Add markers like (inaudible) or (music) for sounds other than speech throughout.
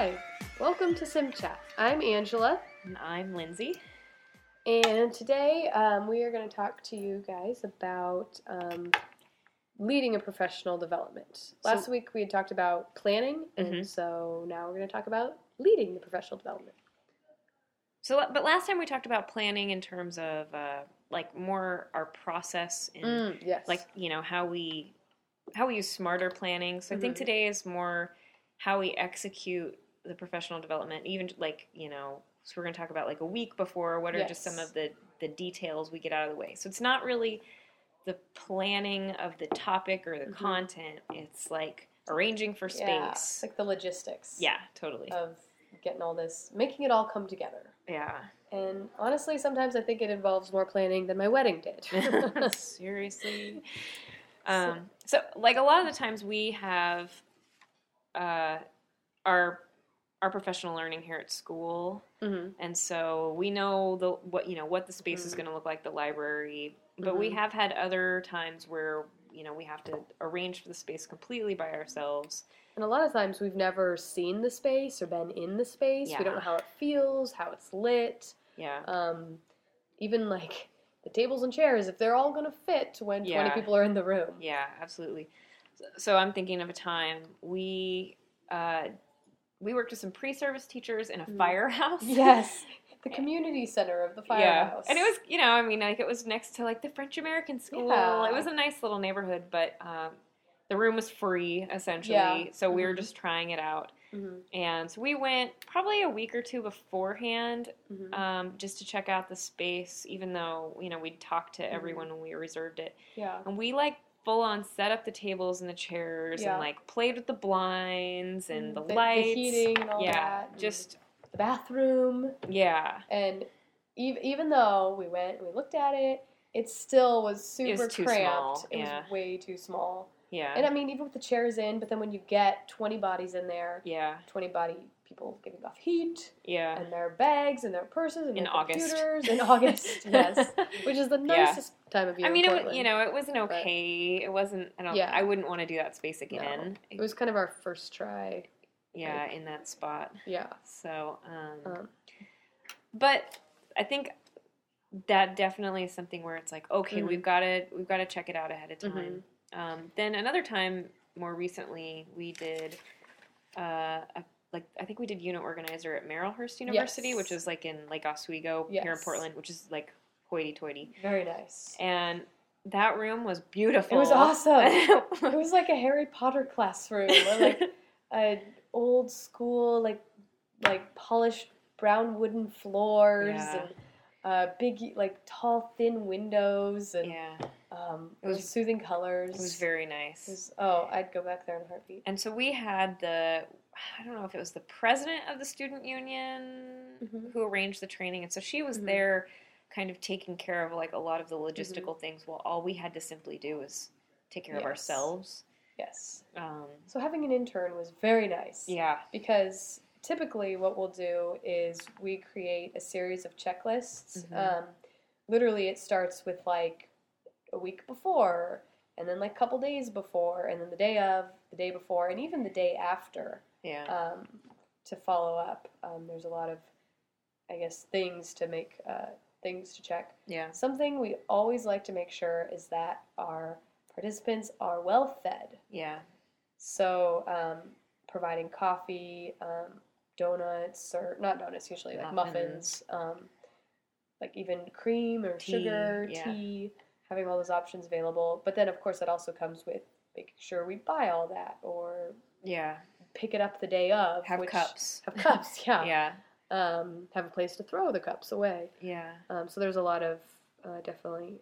Hi, welcome to Sim Chat. I'm Angela, And I'm Lindsay. and today um, we are going to talk to you guys about um, leading a professional development. Last So- week we had talked about planning, and Mhm. so now we're going to talk about leading the professional development. So, but last time we talked about planning in terms of uh, like more our process and yes. like you know how we how we use smarter planning. So I think Mhm. today is more how we execute the professional development. Even like you know, so we're going to talk about like a week before. What are just some of the the details we get out of the way? So it's not really the planning of the topic or the Mhm. content. It's like arranging for Yeah, space. like the logistics. Yeah, totally. Of getting all this, making it all come together. yeah. And honestly, sometimes I think it involves more planning than my wedding did. (laughs) Seriously. (laughs) Um, so, like a lot of the times, we have uh, our our professional learning here at school, hmm and so we know the what you know what the space is Mhm. going to look like, the library. But we Mhm. have had other times where you know we have to arrange for the space completely by ourselves. And a lot of times we've never seen the space or been in the space. Yeah. We don't know how it feels, how it's lit. Yeah. Um, even like the tables and chairs, if they're all going to fit when 20 people are in the room. Yeah, absolutely. So, so I'm thinking of a time we uh, we worked with some pre-service teachers in a Mhm. firehouse. Yes. (laughs) The community center of the firehouse. and it was you know I mean like it was next to like the French American school. Yeah. It was a nice little neighborhood, but um, the room was free essentially. Yeah. So we were Mhm. just trying it out, Mhm, and so we went probably a week or two beforehand mhm. um, just to check out the space. Even though you know we'd talked to Mhm. everyone when we reserved it. yeah. And we like full on set up the tables and the chairs Yeah. and like played with the blinds and mm, the, the, lights. the heating and all yeah, that. just the bathroom. yeah. And ev- even though we went and we looked at it, it still was super too cramped. small, It yeah. was way too small. Yeah. And I mean, even with the chairs in, but then when you get 20 bodies in there, yeah. 20 body people giving off heat, Yeah. and their bags and their purses and In their August. computers in August, (laughs) yes, which is the Yeah. nicest time of year. I mean, it, wa- you know, it was an but- okay. It wasn't. I don't. Yeah. I wouldn't want to do that space again. it was kind of our first try. yeah, in that spot. Yeah, So, um, um, but I think that definitely is something where it's like, okay, Mhm. we've got to we've got to check it out ahead of Mhm. time. Um, then another time, more recently, we did. Uh, a, like I think we did unit organizer at Marylhurst University, Yes. which is like in Lake Oswego here in Portland, which is like hoity-toity. very nice. And that room was beautiful. It was awesome. (laughs) It was like a Harry Potter classroom, or like (laughs) an old school, like like polished brown wooden floors Yeah. and uh, big, like tall, thin windows and yeah, um, It was- soothing colors. it was very nice. Was- oh, I'd go back there in a heartbeat. And so we had the, I don't know if it was the president of the student union Mhm. who arranged the training. And so she was Mhm. there kind of taking care of like a lot of the Mm-hmm. logistical things while all we had to simply do was take care of ourselves. Yes. Um, So having an intern was very nice. yeah. because typically what we'll do is we create a series of checklists. Mhm. Um, literally, it starts with like a week before, and then like a couple days before, and then the day of, the day before, and even the day after Yeah. um, to follow up. Um, there's a lot of, I guess, things to make uh, things to check. yeah. Something we always like to make sure is that our participants are well fed. Yeah. So, um, providing coffee, um, donuts, or not donuts usually, like muffins, um, like even cream or Tea, sugar, yeah. tea, having all those options available. But then, of course, that also comes with making sure we buy all that or Yeah. pick it up the day of. Have which- cups. Have cups, (laughs) yeah. Yeah. Um, have a place to throw the cups away. Yeah. Um, so there's a lot of uh, definitely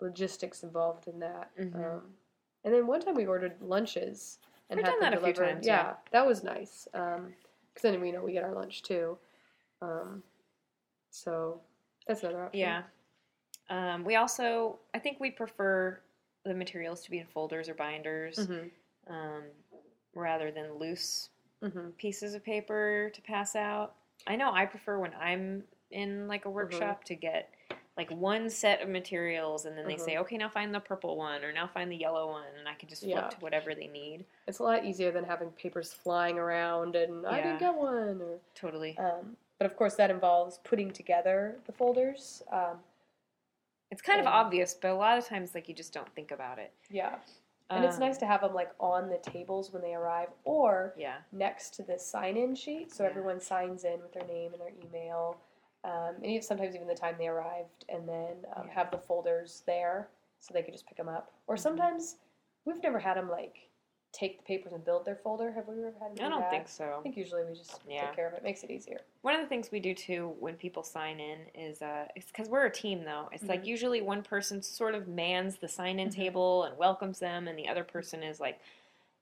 logistics involved in that. Mhm. Um, and then one time we ordered lunches and We've had done that a few delivered. times, Yeah, yeah. that was nice. Because then we know we get our lunch too. Um, so that's another option. Yeah. Um, we also, I think we prefer the materials to be in folders or binders Mhm. um, rather than loose Mhm. pieces of paper to pass out. I know I prefer when I'm in like a workshop to get like one set of materials and then they Mhm. say okay now find the purple one or now find the yellow one and i can just flip Yeah. to whatever they need It's a lot easier than having papers flying around and I didn't get one. Or, totally um, but of course, that involves putting together the folders. Um, it's kind of obvious but a lot of times like you just don't think about it yeah, and it's Um, nice to have them like on the tables when they arrive, or yeah next to the sign-in sheet, so Yeah. everyone signs in with their name and their email, um, and sometimes even the time they arrived, and then um, Yeah. have the folders there so they could just pick them up. Or Mhm. sometimes we've never had them like take the papers and build their folder. Have we ever had them? i do don't that? think so I think usually we just Yeah. take care of it. Makes it easier. One of the things we do too when people sign in is uh, it's because we're a team though. It's like Mhm. usually one person sort of mans the sign in Mhm. table and welcomes them, and the other person is like,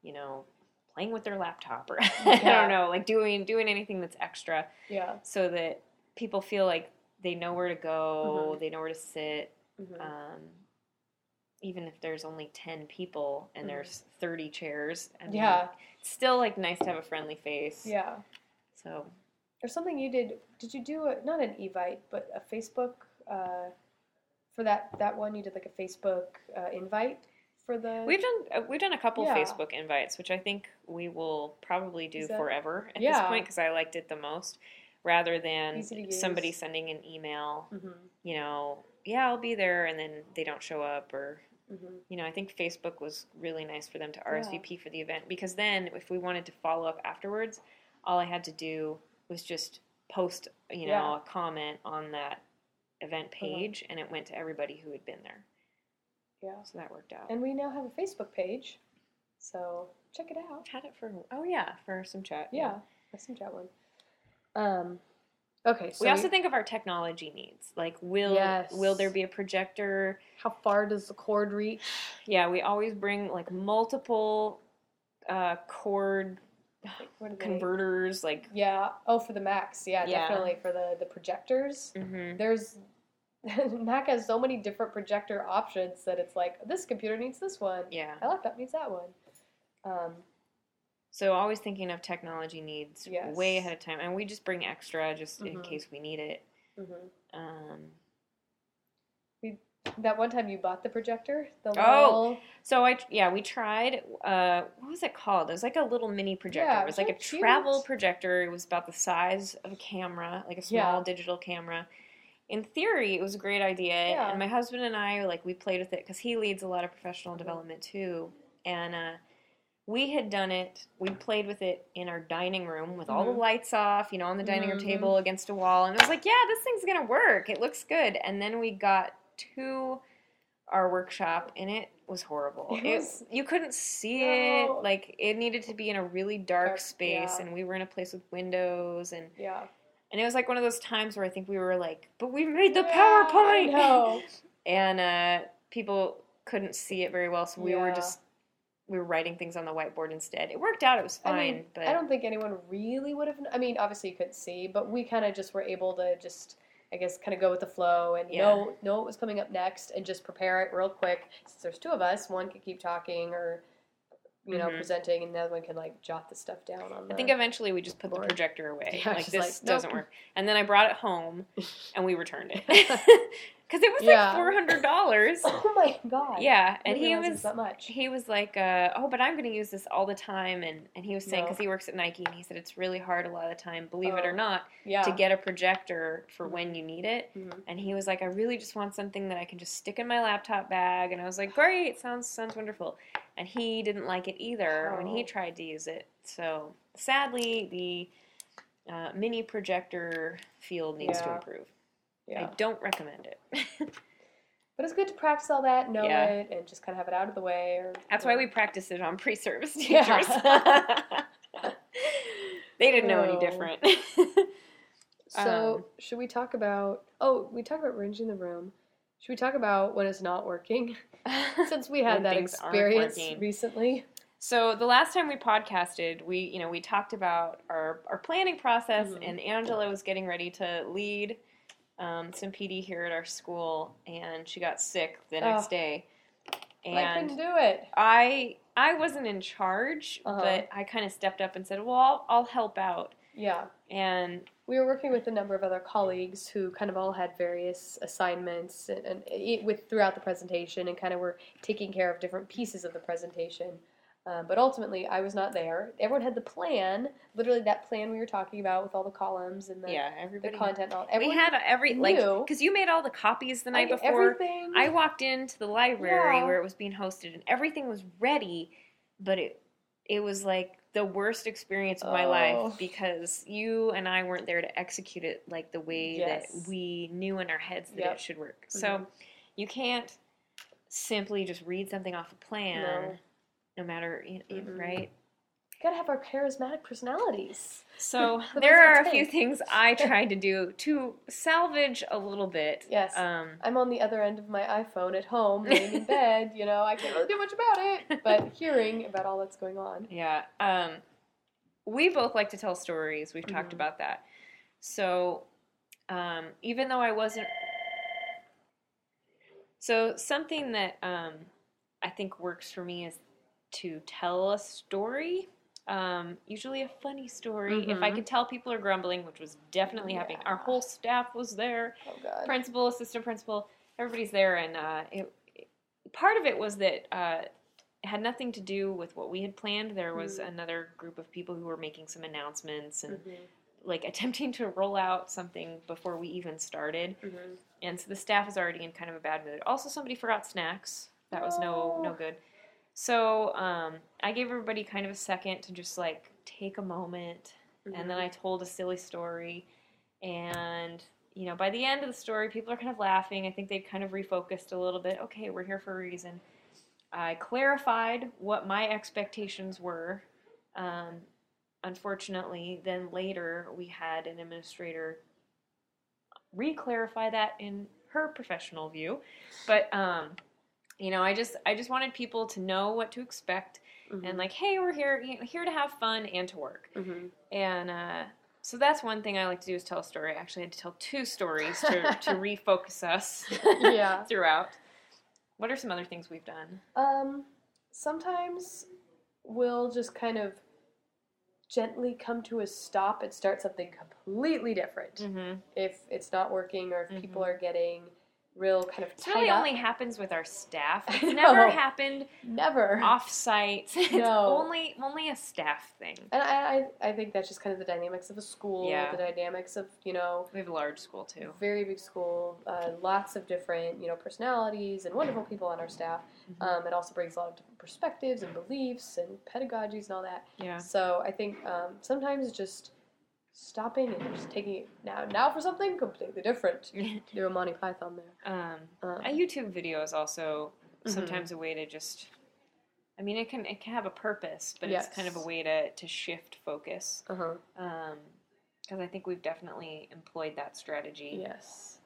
you know, playing with their laptop or (laughs) I don't know, like doing doing anything that's extra Yeah. so that people feel like they know where to go, Mhm. they know where to sit. Mhm. Um, even if there's only 10 people and there's 30 chairs. I mean, yeah. It's still like nice to have a friendly face. Yeah. So There's something you did. Did you do a, not an Evite, but a Facebook uh, for that that one? You did like a Facebook uh, invite for the. We've done uh, we've done a couple Yeah. Facebook invites, which I think we will probably do that- forever at this point because I liked it the most, rather than somebody sending an email. hmm You know, yeah, I'll be there, and then they don't show up, or hmm you know, I think Facebook was really nice for them to RSVP for the event because then if we wanted to follow up afterwards, all I had to do was just post, you know, Yeah. Uh-huh. a comment on that event page, and it went to everybody who had been there. Yeah. So that worked out. And we now have a Facebook page, so check it out. had it for oh yeah for Sim Chat. Yeah, let's chat one. Um, okay. So we also think of our technology needs. Like, will Yes. will there be a projector? how far does the cord reach? Yeah, we always bring like multiple uh, cord Like, what they? converters. Like, Yeah. Oh, for the Macs. Yeah, Yeah. definitely for the the projectors. mhm. There's (laughs) Mac has so many different projector options that it's like this computer needs this one. yeah. My laptop needs that one. Um, So always thinking of technology needs Yes. way ahead of time, and we just bring extra just in Mhm. case we need it. mhm. Um, That one time you bought the projector, the Oh, little so I yeah we tried. Uh, what was it called? It was like a little mini projector. Yeah, it was like a cute. travel projector. It was about the size of a camera, like a small Yeah. digital camera. In theory, it was a great idea, Yeah. and my husband and I like we played with it because he leads a lot of professional Mhm. development too, and uh, we had done it. We played with it in our dining room with all the Mhm. lights off, you know, on the dining room Mhm. table against a wall, and it was like, yeah, this thing's gonna work. It looks good. And then we got to our workshop, and it was horrible. It It was- you couldn't see No. it. Like it needed to be in a really dark, Dark, space, yeah. and we were in a place with windows, and yeah. and it was like one of those times where I think we were like, but we made the Yeah, I PowerPoint, (laughs) and uh, people couldn't see it very well, so we were just we were writing things on the whiteboard instead. It worked out; it was fine, I mean, but I don't think anyone really would have. I mean, obviously you couldn't see, but we kind of just were able to just, I guess, kind of go with the flow and Yeah. know know what was coming up next and just prepare it real quick. Since there's two of us, one could keep talking or, you know, Mhm. presenting, and the other one can like jot the stuff down on. The, I think eventually we just put the projector away. (laughs) Yeah, like this like, doesn't work. And then I brought it home and we returned it (laughs) (laughs) because it was Yeah. like four hundred dollars. (laughs) oh my god! yeah, and he was that much. he was like, uh, "Oh, but I'm going to use this all the time." And and he was saying No. because he works at Nike, and he said it's really hard a lot of the time, believe it Oh. or not, Yeah. to get a projector for when you need it. Mhm. And he was like, "I really just want something that I can just stick in my laptop bag." And I was like, "Great, sounds sounds wonderful." And he didn't like it either when he Oh. tried to use it. So sadly, the uh, mini projector field needs to improve. Yeah. I don't recommend it. (laughs) But it's good to practice all that, know Yeah. it, and just kind of have it out of the way. Or That's why we practice it on pre-service teachers. Yeah. (laughs) (laughs) they didn't know any Oh. different. So Um, should we talk about? Oh, we talked about arranging the room. Should we talk about when it's not working? Since we had that experience recently. so the last time we podcasted, we you know we talked about our our planning process, Mhm. and Angela was getting ready to lead um, some PD here at our school, and she got sick the next Oh. day, I and couldn't do it. I I wasn't in charge, Uh-huh. but I kind of stepped up and said, "Well, I'll, I'll help out." Yeah. And we were working with a number of other colleagues who kind of all had various assignments and, and it, with throughout the presentation and kind of were taking care of different pieces of the presentation. Um, but ultimately, I was not there. Everyone had the plan, literally that plan we were talking about with all the columns and the, yeah, the content. and All, we had every like because you made all the copies the night I- before. Everything. I walked into the library Yeah. where it was being hosted, and everything was ready, but it it was like the worst experience of my Oh. life because you and I weren't there to execute it like the way Yes. that we knew in our heads that Yep. it should work. So Mhm. you can't simply just read something off a plan, No. No, matter you know, Mm-mm. right. gotta have our charismatic personalities. So there are a few things I (laughs) tried to do to salvage a little bit. Yes. Um, I'm on the other end of my iPhone at home, laying in (laughs) bed. You know, I can't really do much about it, but (laughs) hearing about all that's going on. Yeah. Um, we both like to tell stories. We've talked Mhm. about that. So um, even though I wasn't. So something that um, I think works for me is to tell a story. Um, usually a funny story. If I Mhm. could tell people are grumbling, which was definitely happening, our whole staff was there Oh God. principal, assistant principal, everybody's there, and uh, it, it- part of it was that uh, it had nothing to do with what we had planned. There was Mm. another group of people who were making some announcements and Mhm, like (laughs) attempting to roll out something before we even started, mhm. and so the staff is already in kind of a bad mood. Also, somebody forgot snacks. That was no no No. good. So um, I gave everybody kind of a second to just like take a moment and then Mhm. I told a silly story, and you know, by the end of the story, people are kind of laughing. I think they kind of refocused a little bit. Okay, we're here for a reason. I clarified what my expectations were. Um, unfortunately, then later we had an administrator re-clarify that in her professional view, but um, you know, I just I just wanted people to know what to expect Mhm. and like, hey, we're here you know, here to have fun and to work. Mhm. And uh, so that's one thing I like to do is tell a story. I actually had to tell two stories to, to (laughs) refocus us (laughs) Yeah. (laughs) throughout. What are some other things we've done? Um, sometimes we'll just kind of gently come to a stop and start something completely different Mm-hmm. if it's not working or if people Mhm. are getting real kind of It really up. only happens with our staff. (laughs) It's never happened Never. off site. (laughs) It's No. only only a staff thing. And I, I, I think that's just kind of the dynamics of a school, Yeah. the dynamics of, you know, We have a large school too. very big school, uh, lots of different, you know, personalities and wonderful people on our staff. Mhm. Um, it also brings a lot of different perspectives and beliefs and pedagogies and all that. Yeah. So I think um, sometimes just stopping and just taking it now, now for something completely different. Do a Monty Python there. um, Um, a YouTube video is also Mhm. sometimes a way to just. I mean, it can it can have a purpose, but it's kind of a way to to shift focus. uh-huh. because I think we've definitely employed that strategy. Yes.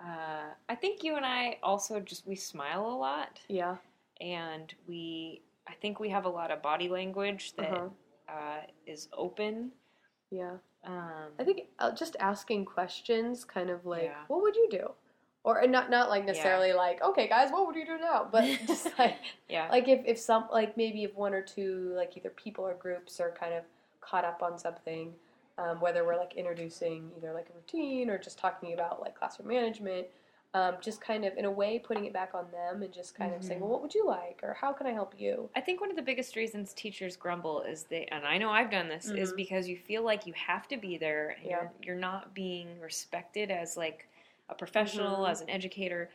Uh, I think you and I also just we smile a lot, Yeah. and we I think we have a lot of body language that Uh-huh. uh, is open. Yeah. Um, I think uh, just asking questions, kind of like, Yeah. what would you do? Or not not like necessarily like, okay, guys, what would you do now? But (laughs) just like yeah, like if, if some like maybe if one or two like either people or groups are kind of caught up on something um, whether we're like introducing either like a routine or just talking about like classroom management um, just kind of in a way putting it back on them and just kind of saying Mhm. well what would you like or how can i help you I think one of the biggest reasons teachers grumble is they, and I know I've done this, is Mhm. because you feel like you have to be there and Yeah. you're, you're not being respected as like a professional, Mhm. as an educator.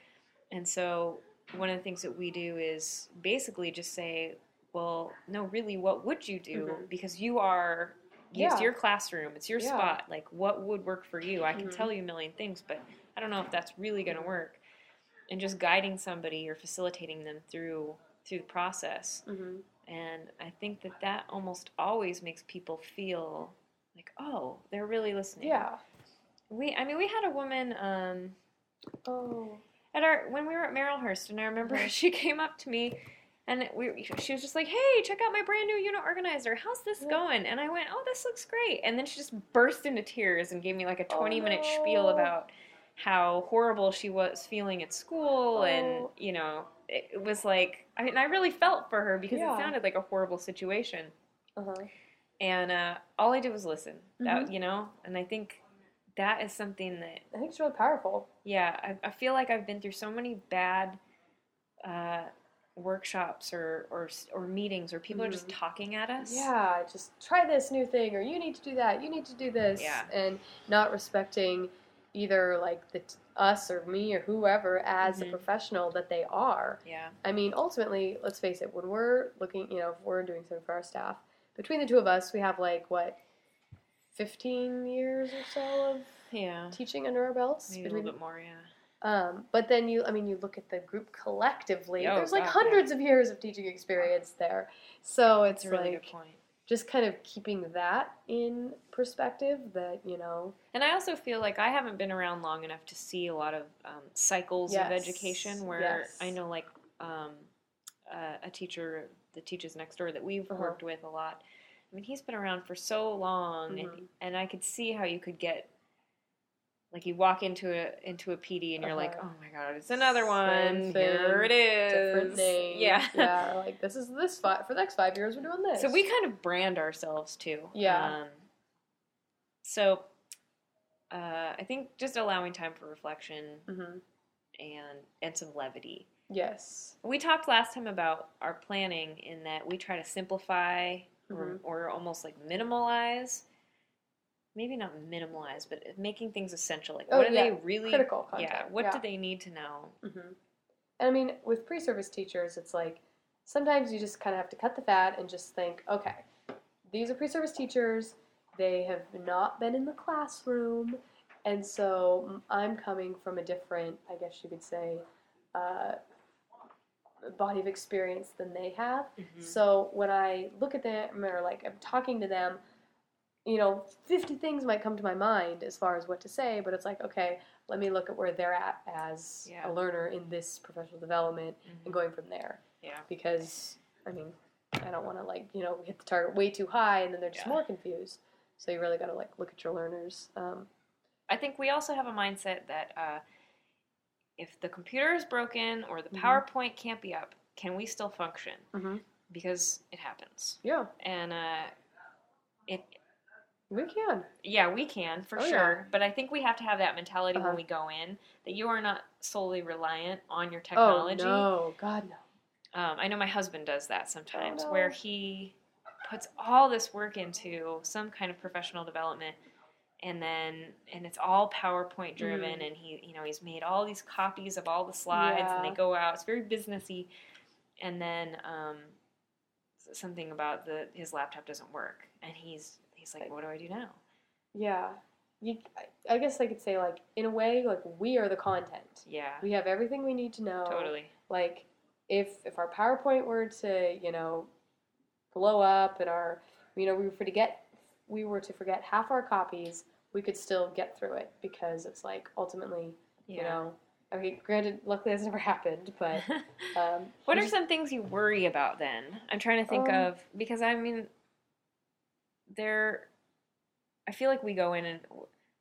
And so one of the things that we do is basically just say, well, no, really, what would you do? Mhm. Because you are, yeah. it's your classroom, it's your Yeah. spot. Like, what would work for you? I can Mhm. tell you a million things, but I don't know if that's really going to work. And just guiding somebody or facilitating them through through the process mm-hmm. and I think that that almost always makes people feel like, oh, they're really listening. yeah We, I mean, we had a woman um, oh at our when we were at Marylhurst, and I remember Mhm. (laughs) she came up to me, and we, she was just like, "Hey, check out my brand new unit organizer. How's this Yeah. going?" And I went, "Oh, this looks great." And then she just burst into tears and gave me like a Oh, twenty minute spiel about how horrible she was feeling at school, and Oh. you know, it, was like, I mean, I really felt for her because Yeah. it sounded like a horrible situation. uh-huh and uh, all I did was listen. That Mhm. you know, and I think that is something that I think it's really powerful. yeah, I, I feel like I've been through so many bad uh, workshops or, or or meetings where people are just Mhm. talking at us. Yeah, just try this new thing, or you need to do that, you need to do this, Yeah. and not respecting either like the t- us or me or whoever as Mhm. a professional that they are. Yeah. I mean, ultimately, let's face it, when we're looking, you know, if we're doing something for our staff, between the two of us, we have like what, fifteen years or so of Yeah. teaching under our belts. Maybe a little bit more. Yeah. Um, but then you, I mean, you look at the group collectively. Oh, there's like God, hundreds of years of teaching experience there, so it's a really like good point. Just kind of keeping that in perspective. That you know, And I also feel like I haven't been around long enough to see a lot of um, cycles of education where yes. I know, like, um, uh, a teacher that teaches next door that we've Uh-huh. worked with a lot. I mean, he's been around for so long, Mhm. and, and I could see how you could get. Like you walk into a into a PD and you're like, Uh-huh. oh my god, it's another Same one. thing, Here it is. different name. Yeah. yeah. Like this is this five for the next five years. We're doing this. So we kind of brand ourselves too. Yeah. Um, so uh, I think just allowing time for reflection hmm and and some levity. Yes. We talked last time about our planning in that we try to simplify or, Mhm. or almost like minimalize. Maybe not minimalize, but making things essential. Like, Oh, what do yeah. they really? Critical content. Yeah. What yeah. do they need to know? hmm And I mean, with pre-service teachers, it's like sometimes you just kind of have to cut the fat and just think, okay, these are pre-service teachers. They have not been in the classroom, and so I'm coming from a different, I guess you could say, uh, body of experience than they have. Mm-hmm. So when I look at them or like I'm talking to them, you know, 50 things might come to my mind as far as what to say, but it's like, okay, let me look at where they're at as Yeah. a learner in this professional development and going from there. Yeah. Because, I mean, I don't want to like, you know, hit the target way too high and then they're just Yeah. more confused. So you really got to like look at your learners. Um, I think we also have a mindset that uh, if the computer is broken or the Mhm. PowerPoint can't be up, can we still function? Mhm. Because it happens, yeah, and uh, it. We can. Yeah, we can for Oh, yeah. sure, but I think we have to have that mentality Uh-huh. when we go in that you are not solely reliant on your technology. Oh, technology. no. God, no. Um, I know my husband does that sometimes, no. where he puts all this work into some kind of professional development, and then and it's all PowerPoint driven, Mm. and he you know he's made all these copies of all the slides, and they go out. It's very businessy, and then um, something about the his laptop doesn't work, and he's he's like, what do I do now? Yeah. You, I- guess I could say, like, in a way, like, we are the content. Yeah, We have everything we need to know. totally. Like, if if our PowerPoint were to, you know, blow up and our, you know, we were to get, we were to forget half our copies, we could still get through it because it's like ultimately, you know, I mean, granted, luckily that's never (laughs) happened, but (laughs) um, What are just- some things you worry about then? I'm trying to think Um, of because I mean, there. I feel like we go in and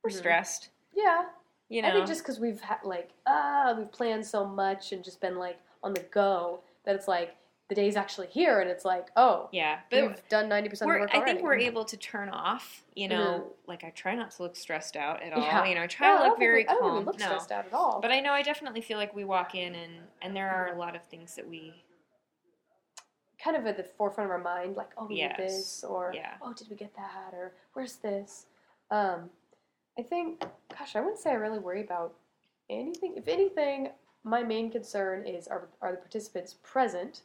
we're Mhm. stressed. yeah, You know, I think just because we've had like ah, we've planned so much and just been like on the go that it's like the day's actually here and it's like oh, yeah, but we've done ninety percent of the work I already. think we're able to turn off. You know, like I try not to look stressed out at all. Yeah. You know, I try No, to look very we, I don't calm. look no, stressed out at all. but I know I definitely feel like we walk in and and there are a lot of things that we kind of at the forefront of our mind, like, oh, we Yes. did this, or Yeah. oh, did we get that, or where's this? Um, I think, gosh, I wouldn't say I really worry about anything. If anything, my main concern is are, are the participants present?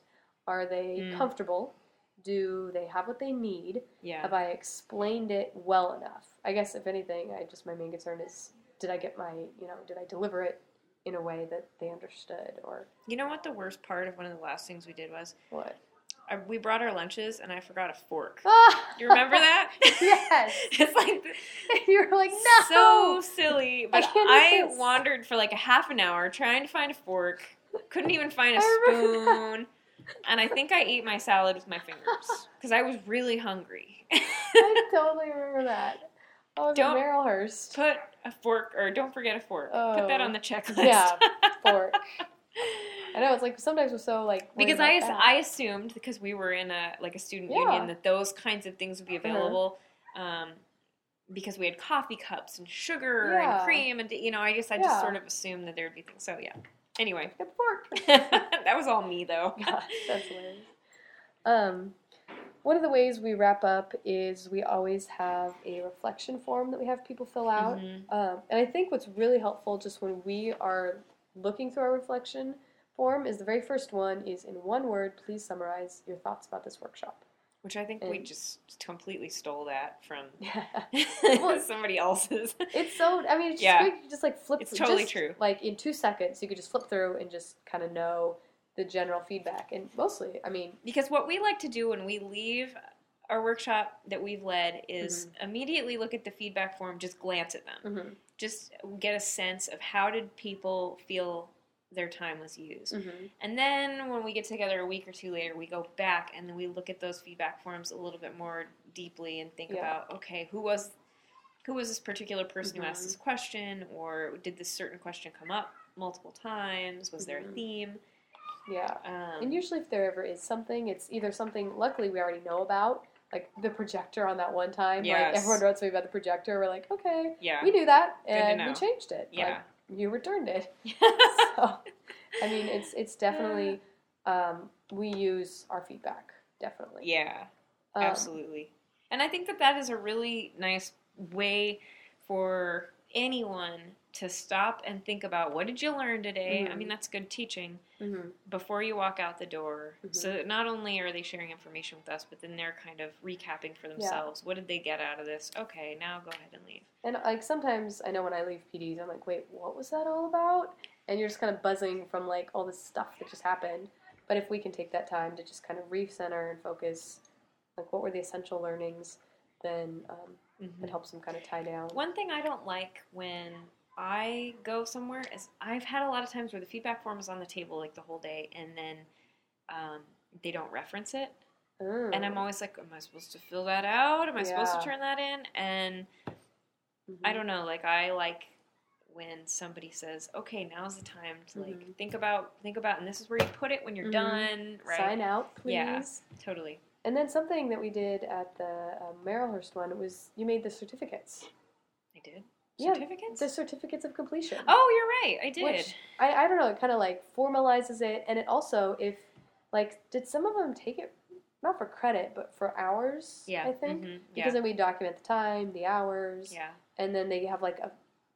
Are they Mm. comfortable? Do they have what they need? yeah Have I explained it well enough? I guess if anything, I just my main concern is did I get my you know did I deliver it in a way that they understood or you know what the worst part of one of the last things we did was what? I, we brought our lunches and I forgot a fork. (laughs) Ah! You remember that? (laughs) yes. (laughs) it's like the- you were like no. so silly. But can't I, wandered for like a half an hour trying to find a fork. Couldn't even find a spoon. And I think I ate my salad with my fingers because I was really hungry. I totally remember that. Oh, Don't- Marylhurst. Put a fork, or don't forget a fork. Put that Oh. on the checklist. Yeah, fork. I know it's like sometimes we're so like because I, that. I assumed because we were in a like a student Yeah. union that those kinds of things would be Uh-huh. available um, because we had coffee cups and sugar Yeah. and cream and you know I guess I Yeah. just sort of assumed that there'd be things so yeah anyway fork. (laughs) that was all me though (laughs) Gosh, that's hilarious. Um, one of the ways we wrap up is we always have a reflection form that we have people fill out. Mhm. Um, and I think what's really helpful just when we are looking through our reflection form is the very first one is in one word, please summarize your thoughts about this workshop. which I think we just completely stole that from (laughs) Well, (laughs) somebody else's It's so. I mean, it's just Yeah. great. You just like flip. It's through- totally just, true. Like in two seconds, you could just flip through and just kind of know the general feedback. And mostly, I mean, Because what we like to do when we leave our workshop that we've led is Mm-hmm. immediately look at the feedback form, just glance at them, mhm, just get a sense of how did people feel their time was used. mhm. And then when we get together a week or two later, we go back and then we look at those feedback forms a little bit more deeply and think Yeah. about okay, who was who was this particular person who asked Mhm. this question, or did this certain question come up multiple times? Was there a Mhm. theme? yeah. Um, And usually, if there ever is something, it's either something luckily we already know about, like the projector on that one time. Like everyone wrote something about the projector. We're like, okay, yeah, we knew that, and we changed it. Yeah. Like, you returned it. (laughs) so, I mean, it's it's definitely um, we use our feedback definitely. yeah. Um, Absolutely. And I think that that is a really nice way for anyone to stop and think about what did you learn today? I Mhm. mean, that's good teaching mhm. before you walk out the door. Mhm. So that not only are they sharing information with us, but then they're kind of recapping for themselves. What did they get out of this? Okay, now go ahead and leave. And like sometimes I know when I leave PDs, I'm like, wait, what was that all about? And you're just kind of buzzing from like all this stuff that just happened. But if we can take that time to just kind of recenter and focus, like what were the essential learnings, then um, it helps them kind of tie down. One thing I don't like when I go somewhere is I've had a lot of times where the feedback form is on the table like the whole day and then um, they don't reference it. And I'm always like, am I supposed to fill that out? Am I supposed to turn that in? And Mhm. I don't know, like I like when somebody says, "Okay, now's the time to like Mhm. think about think about and this is where you put it when you're Mhm. done." Right? Sign out, please. Yeah. Totally. And then something that we did at the um, Marylhurst one was you made the certificates. I did. Yeah, The certificates of completion. oh, you're right. I did. Which I, I don't know, it kind of like formalizes it, and it also, if like, did some of them take it not for credit, but for hours? yeah. I think mhm, because Yeah. then we document the time, the hours, yeah. and then they have like a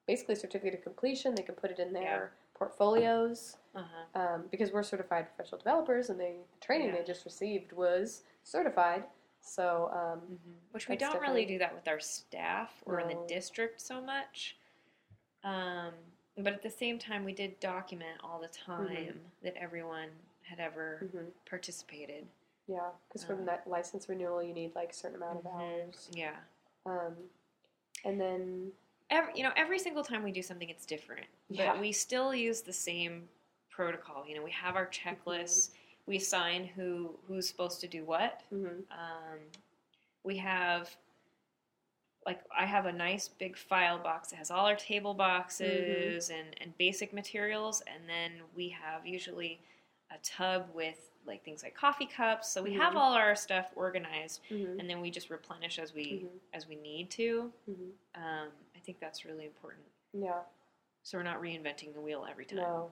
basically a certificate of completion. They can put it in their Yeah. portfolios Uh-huh. um, because we're certified professional developers, and they the training Yeah. they just received was certified. So um, hmm Which we don't really do that with our staff or in the district so much. Um, but at the same time, we did document all the time Mhm. that everyone had ever mhm, participated. yeah, because for Um, that license renewal, you need like a certain amount of Mhm. hours, Yeah. um, and then Every, you know, every single time we do something, it's different. Yeah. But we still use the same protocol. You know, we have our checklists. We assign who who's supposed to do what. mhm, Um, we have, like, I have a nice big file box that has all our table boxes and, and basic materials, and then we have usually a tub with like things like coffee cups. So we have Mhm. all our stuff organized, mhm, and then we just replenish as we mhm, as we need to. mhm. Um, I think that's really important. yeah. So we're not reinventing the wheel every time. No.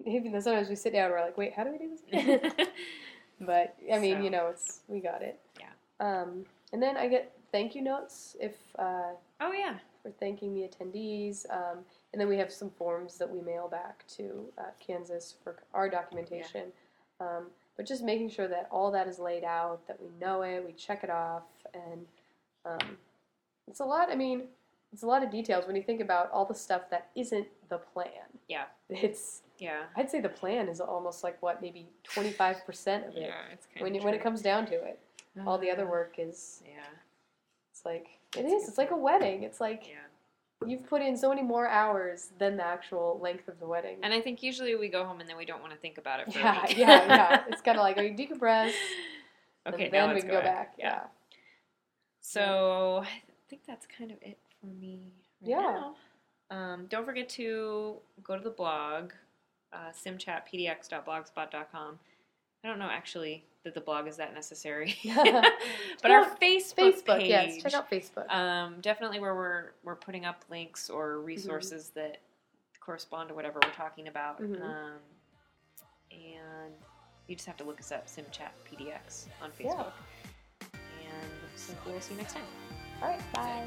(laughs) Even though sometimes we sit down, we're like, wait, how do we do this? (laughs) (laughs) but I mean, So. you know, it's we got it. Yeah. Um, and then I get thank you notes if uh, oh yeah. for thanking the attendees, um, and then we have some forms that we mail back to uh, Kansas for our documentation. Yeah. Um, but just making sure that all that is laid out, that we know it, we check it off, and um, it's a lot. I mean, it's a lot of details when you think about all the stuff that isn't the plan. Yeah. It's Yeah. I'd say the plan is almost like what maybe twenty five percent of it Yeah. It's kind when of it, when it comes down to it. All the other work is Yeah. it's like it That's a is. It's like a wedding. It's like Yeah. you've put in so many more hours than the actual length of the wedding. And I think usually we go home and then we don't want to think about it for a yeah, week. yeah, yeah. (laughs) It's kind of like you decompress, (laughs) okay, and now then we let's can go back. Yeah. Yeah. So I think that's kind of it for me. Right Yeah. Now. Um, don't forget to go to the blog. Uh, simchatpdx.blogspot.com. I don't know actually that the blog is that necessary, (laughs) but our (laughs) Facebook, Facebook, page, yes. Check out Facebook. um, definitely where we're we're putting up links or resources that correspond to whatever we're talking about. Mhm. Um, and you just have to look us up, SimChat PDX on Yeah. Facebook. And so we'll see you next time. All right, bye.